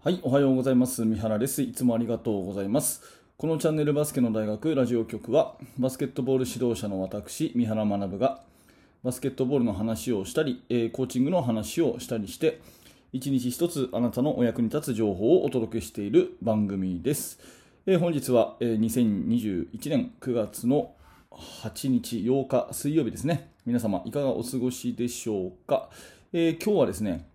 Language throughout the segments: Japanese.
はい、おはようございます。三原です。いつもありがとうございます。このチャンネルバスケの大学ラジオ局は、バスケットボール指導者の私、三原学が、バスケットボールの話をしたり、えコーチングの話をしたりして、一日一つあなたのお役に立つ情報をお届けしている番組です。え本日は、え2021年9月の8日8日水曜日ですね。皆様いかがお過ごしでしょうか？えー今日はですね、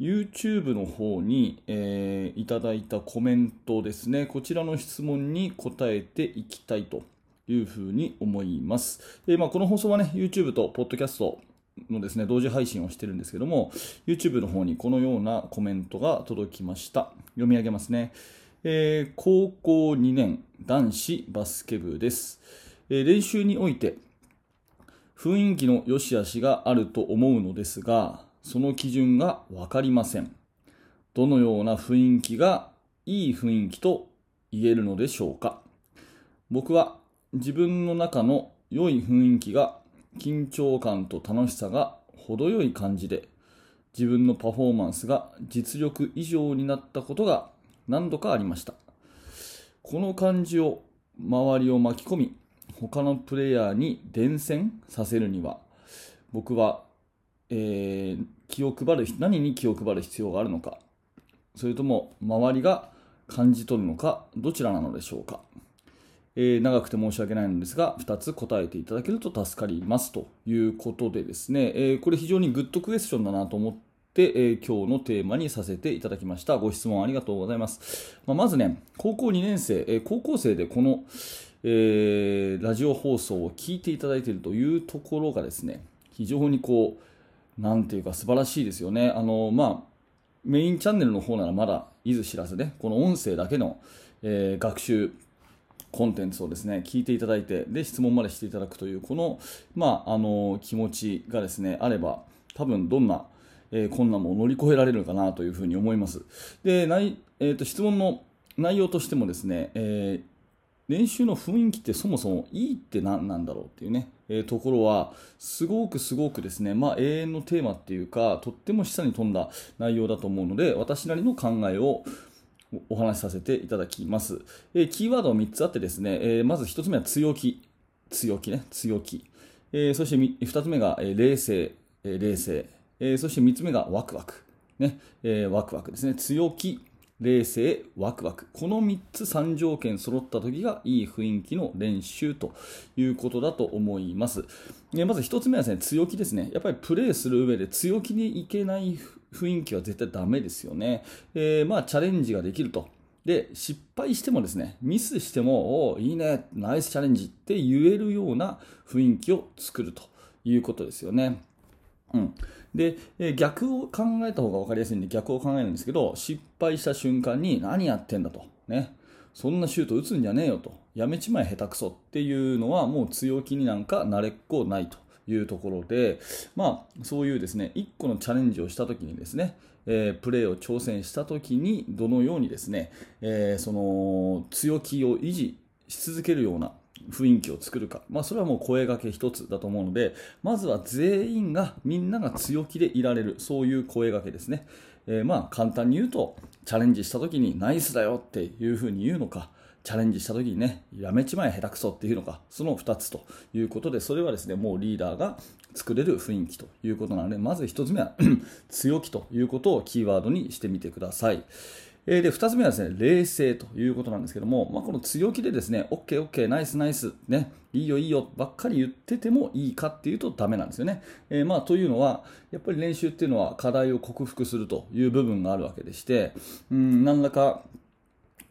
YouTube の方に、えーいただいたコメントですね、こちらの質問に答えていきたいというふうに思います。えーまあ、この放送はね、YouTube と Podcast のですね、同時配信をしてるんですけども、YouTube の方にこのようなコメントが届きました。読み上げますね。えー高校2年男子バスケ部です。えー練習において雰囲気の良し悪しがあると思うのですが、その基準がわかりません。どのような雰囲気がいい雰囲気と言えるのでしょうか。僕は自分の中の良い雰囲気が緊張感と楽しさが程よい感じで自分のパフォーマンスが実力以上になったことが何度かありました。この感じを周りを巻き込み他のプレイヤーに伝染させるには僕は、えー気を配る何に気を配る必要があるのか。それとも周りが感じ取るのかどちらなのでしょうか、えー長くて申し訳ないのですが2つ答えていただけると助かりますということでですね、えーこれ非常にグッドクエスチョンだなと思って、えー今日のテーマにさせていただきました。ご質問ありがとうございます、まあまずね高校2年生、え高校生でこのえーラジオ放送を聞いていただいているというところがですね非常にこうなんていうか素晴らしいですよね。あのまあメインチャンネルの方ならまだいず知らずねこの音声だけの、えー学習コンテンツをですね聞いていただいてで質問までしていただくというこの,、まあ、あの気持ちがですねあれば多分どんな、えー困難も乗り越えられるのかなというふうに思います。でない、えーと質問の内容としてもですね、えー練習の雰囲気ってそもそもいいって何なんだろうっていうね、えーところはすごくすごくですね、まあ、永遠のテーマっていうかとっても示唆に富んだ内容だと思うので私なりの考えをお話しさせていただきます、えーキーワードは3つあってですね、えーまず1つ目は強気。強気ね。強気、えそして2つ目が、冷静、え冷静、えそして3つ目がワクワク。ね、えーワクワクですね。強気。冷静、ワクワク。この3つ3条件揃った時がいい雰囲気の練習ということだと思います。えまず1つ目はですね、強気ですね。やっぱりプレーする上で強気にいけない雰囲気は絶対ダメですよね。えーまあチャレンジができると。で、失敗してもですね、ミスしても、おいいね、ナイスチャレンジって言えるような雰囲気を作るということですよね。うん、で、え逆を考えた方が分かりやすいんで逆を考えるんですけど失敗した瞬間に何やってんだと、ね、そんなシュート打つんじゃねえよと。やめちまえ下手くそっていうのはもう強気になんか慣れっこないと。いうところで、まあ、そういうですね1個のチャレンジをした時にですね、えープレーを挑戦した時にどのようにですね、えーその強気を維持し続けるような雰囲気を作るか、まあ、それはもう声掛け一つだと思うのでまずは全員がみんなが強気でいられる。そういう声掛けですね、えーまあ簡単に言うとチャレンジした時にナイスだよっていうふうに言うのかチャレンジした時にねやめちまえ下手くそっていうのかその2つということでそれはですねもうリーダーが作れる雰囲気ということなのでまず1つ目は 強気ということをキーワードにしてみてください。えーで2つ目はですね冷静ということなんですけども、まあ、この強気でですね OKOK、OK OK、ナイスナイス、ね、いいよいいよばっかり言っててもいいかっていうとダメなんですよね。えーまあ、というのはやっぱり練習っていうのは課題を克服するという部分があるわけでしてうん何らか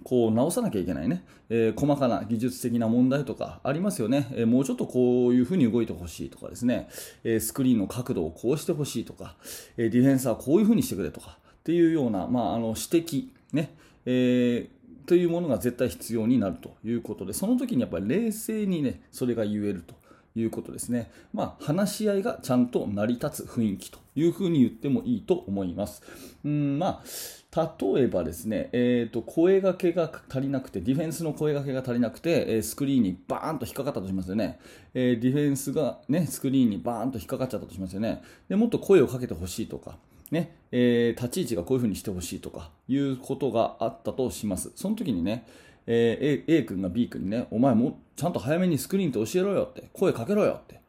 こう直さなきゃいけないね、えー細かな技術的な問題とかありますよね、えーもうちょっとこういうふうに動いてほしいとかですね、えースクリーンの角度をこうしてほしいとか、えディフェンスはこういうふうにしてくれとかっていうような、まあ、あの指摘ね、えーというものが絶対必要になるということでその時にやっぱり冷静にねそれが言えるということですね。まあ、話し合いがちゃんと成り立つ雰囲気というふうに言ってもいいと思います。うん、まあ、例えばですね、えーと、声掛けが足りなくて、ディフェンスの声掛けが足りなくて、えスクリーンにバーンと引っかかったとしますよね。えーディフェンスがね、スクリーンにバーンと引っかかっちゃったとしますよね。でもっと声をかけてほしいとか、ね、えー、立ち位置がこういうふうにしてほしいとかいうことがあったとします。その時にね、えー、A, 君が B 君にね、お前もちゃんと早めにスクリーンと教えろよって、声かけろよって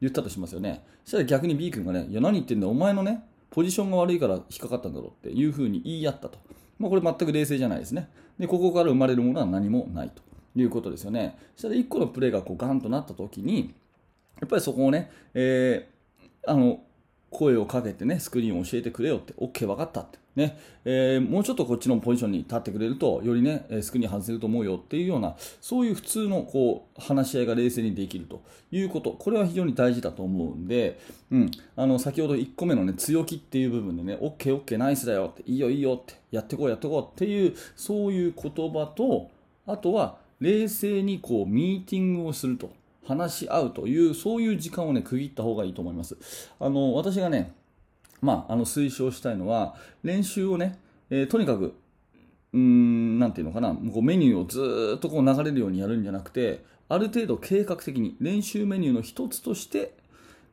言ったとしますよね。そしたら逆に B 君がね、いや何言ってんだお前のね、ポジションが悪いから引っかかったんだろうっていうふうに言い合ったと。まあ、これ全く冷静じゃないですね。で、ここから生まれるものは何もないということですよね。そしたら1個のプレーがこうガンとなった時に、やっぱりそこをね、えー、あの、声をかけてね、スクリーンを教えてくれよって、OK、分かったって。ね、えー、もうちょっとこっちのポジションに立ってくれると、よりね、スクリーン外せると思うよっていうような、そういう普通のこう話し合いが冷静にできると。いうこと、これは非常に大事だと思うんで、うん、あの先ほど1個目のね、強気っていう部分でね、OK、OK、ナイスだよって、いいよ、いいよって、やってこう、やってこうっていう、そういう言葉と、あとは冷静にこうミーティングをすると。話し合うという、そういう時間をね、区切った方がいいと思います。あの、私がね、まあ、あの、推奨したいのは、練習をね、えー、とにかく、うん、なんていうのかな、こうメニューをずっとこう流れるようにやるんじゃなくて、ある程度計画的に練習メニューの一つとして、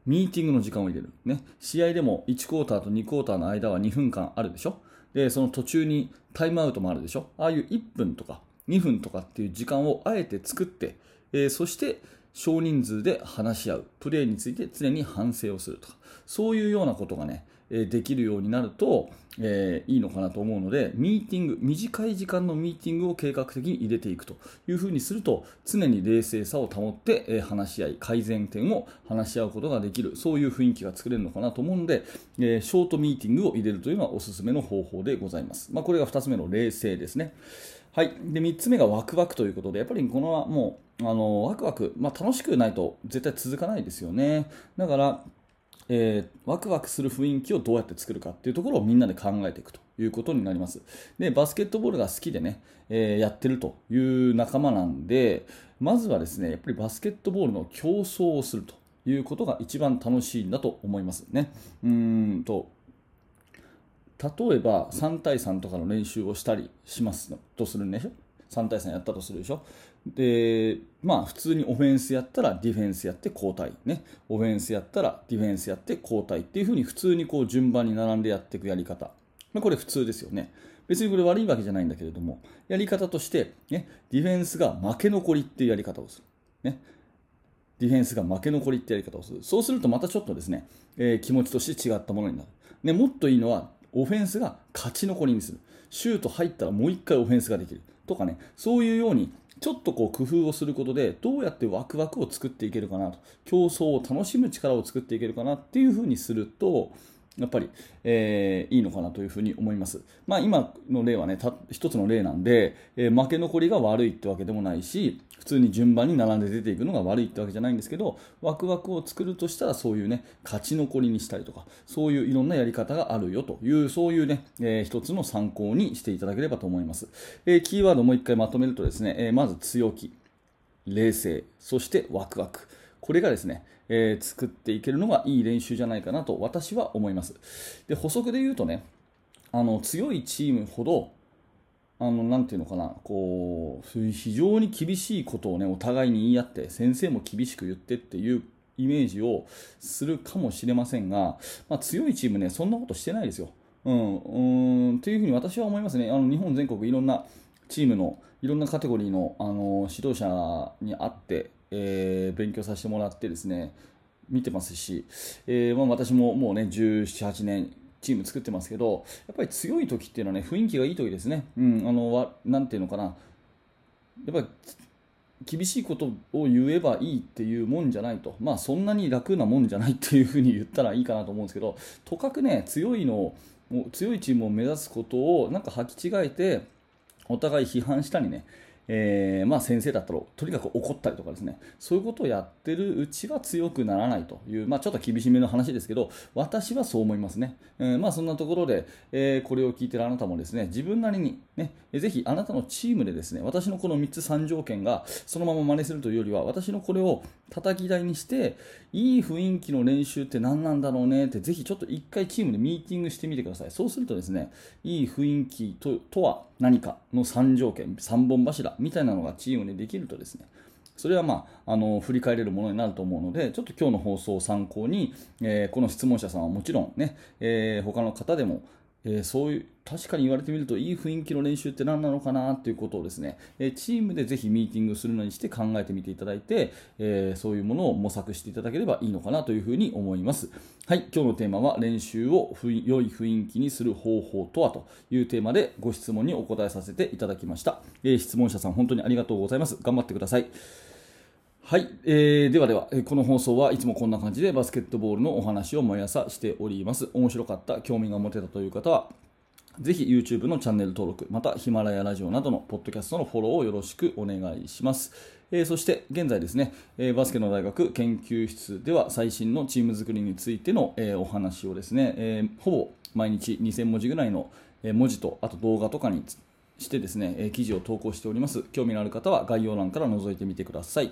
ミーティングの時間を入れる。ね。試合でも1クォーターと2クォーターの間は2分間あるでしょで、その途中にタイムアウトもあるでしょああいう1分とか2分とかっていう時間をあえて作って、えー、そして少人数で話し合う。プレーについて常に反省をするとか。そういうようなことがね、できるようになると、えー、いいのかなと思うので、ミーティング、短い時間のミーティングを計画的に入れていくというふうにすると、常に冷静さを保って、え、話し合い、改善点を話し合うことができる、そういう雰囲気が作れるのかなと思うので、えー、ショートミーティングを入れるというのはおすすめの方法でございます。まあ、これが2つ目の冷静ですね。はい。で、3つ目がワクワクということで、やっぱりこのもう、あの、ワクワク、まあ、楽しくないと絶対続かないですよね。だから、えー、ワクワクする雰囲気をどうやって作るかっていうところをみんなで考えていくということになります。で、バスケットボールが好きでね、えー、やってるという仲間なんで、まずはですね、やっぱりバスケットボールの競争をするということが一番楽しいんだと思いますね。うんと、例えば3対3とかの練習をしたりしますとするんでしょ？3対3やったとするでしょ？で、まあ普通にオフェンスやったらディフェンスやって交代。ね。オフェンスやったらディフェンスやって交代っていう風に普通にこう順番に並んでやっていくやり方。まあ、これ普通ですよね。別にこれ悪いわけじゃないんだけれども、やり方として、ね、ディフェンスが負け残りっていうやり方をする。ね。ディフェンスが負け残りってやり方をする。そうするとまたちょっとですね、えー、気持ちとして違ったものになる。ね、もっといいのは、オフェンスが勝ち残りにする。シュート入ったらもう1回オフェンスができる。とかね、そういうように、ちょっとこう工夫をすることで、どうやってワクワクを作っていけるかなと、競争を楽しむ力を作っていけるかなっていうふうにすると、やっぱり、えー、いいのかなというふうに思います。まあ、今の例はね、た一つの例なんで、えー、負け残りが悪いってわけでもないし、普通に順番に並んで出ていくのが悪いってわけじゃないんですけど、ワクワクを作るとしたらそういうね、勝ち残りにしたりとか、そういういろんなやり方があるよという、そういうね、えー、一つの参考にしていただければと思います。えー、キーワードもう一回まとめるとですね、え、まず強気、冷静、そしてワクワク。これがですね、えー、作っていけるのがいい練習じゃないかなと私は思います。で補足で言うとね、あの強いチームほど、あのなんていうのかな、こう非常に厳しいことをねお互いに言い合って、先生も厳しく言ってっていうイメージをするかもしれませんが、まあ、強いチームね、そんなことしてないですよ。うん、うんっていうふうに私は思いますね。あの日本全国いろんなチームのいろんなカテゴリーのあの指導者に会って、えー、勉強させてもらってですね見てますし、えーまあ、私ももうね17、8年チーム作ってますけどやっぱり強い時っていうのはね雰囲気がいい時ですね、うん、あのなんていうのかな。やっぱり厳しいことを言えばいいっていうもんじゃないと、まあ、そんなに楽なもんじゃないっていうふうに言ったらいいかなと思うんですけどとかくね強いのを強いチームを目指すことをなんか履き違えてお互い批判したりねえー、まあ、先生だったらとにかく怒ったりとかですね。そういうことをやってるうちは強くならないという、まあ、ちょっと厳しめの話ですけど私はそう思いますね、えー、まあ、そんなところで、えー、これを聞いてるあなたもですね自分なりに、ね、ぜひあなたのチームでですね私のこの3つ3条件がそのまま真似するというよりは私のこれを叩き台にしていい雰囲気の練習って何なんだろうねってぜひちょっと1回チームでミーティングしてみてください。そうするとですねいい雰囲気ととは何かの3条件3本柱みたいなのがチームでできるとですねそれは、まあ、あの振り返れるものになると思うので、ちょっと今日の放送を参考に、えー、この質問者さんはもちろんね、えー、他の方でも、えー、そういう確かに言われてみるといい雰囲気の練習って何なのかなということをですね、えチームでぜひミーティングするのにして考えてみていただいて、えー、そういうものを模索していただければいいのかなというふうに思います。はい、今日のテーマは練習を良い雰囲気にする方法とはというテーマでご質問にお答えさせていただきました。え、質問者さん本当にありがとうございます。頑張ってください。はい、えー、ではでは、この放送はいつもこんな感じでバスケットボールのお話を毎朝しております。面白かった、興味が持てたという方は、ぜひ YouTube のチャンネル登録、またヒマラヤラジオなどのポッドキャストのフォローをよろしくお願いします。えー、そして現在ですね、えー、バスケの大学研究室では最新のチーム作りについての、えー、お話をですね、えほぼ毎日2000文字ぐらいの文字とあと動画とかにしてですね、記事を投稿しております。興味のある方は概要欄から覗いてみてください。